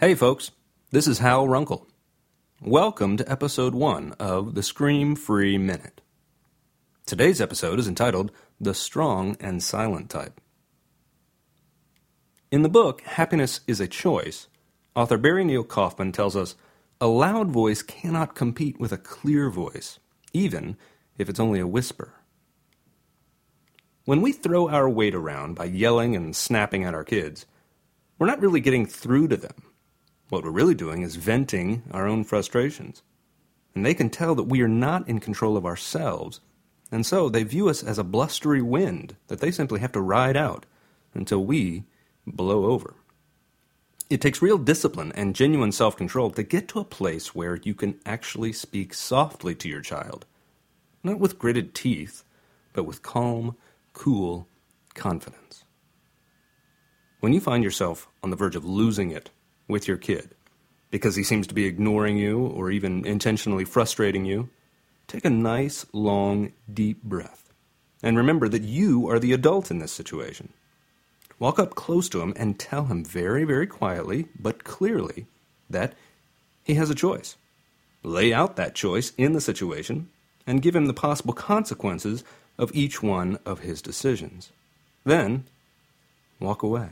Hey, folks, this is Hal Runkle. Welcome to episode one of the ScreamFree Minute. Today's episode is entitled The Strong and Silent Type. In the book, Happiness is a Choice, author Barry Neil Kaufman tells us a loud voice cannot compete with a clear voice, even if it's only a whisper. When we throw our weight around by yelling and snapping at our kids, we're not really getting through to them. What we're really doing is venting our own frustrations. And they can tell that we are not in control of ourselves, and so they view us as a blustery wind that they simply have to ride out until we blow over. It takes real discipline and genuine self control to get to a place where you can actually speak softly to your child. Not with gritted teeth, but with calm, cool confidence. When you find yourself on the verge of losing it with your kid because he seems to be ignoring you or even intentionally frustrating you, take a nice, long, deep breath. And remember that you are the adult in this situation. Walk up close to him and tell him very, very quietly, but clearly, that he has a choice. Lay out that choice in the situation and give him the possible consequences of each one of his decisions. Then, walk away.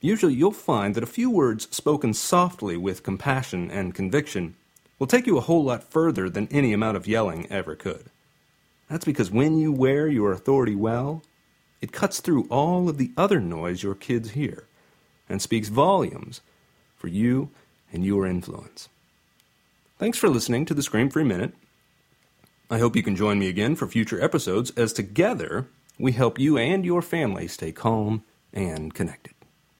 Usually you'll find that a few words spoken softly with compassion and conviction will take you a whole lot further than any amount of yelling ever could. That's because when you wear your authority well, it cuts through all of the other noise your kids hear and speaks volumes for you and your influence. Thanks for listening to the ScreamFree Minute. I hope you can join me again for future episodes as together we help you and your family stay calm and connected.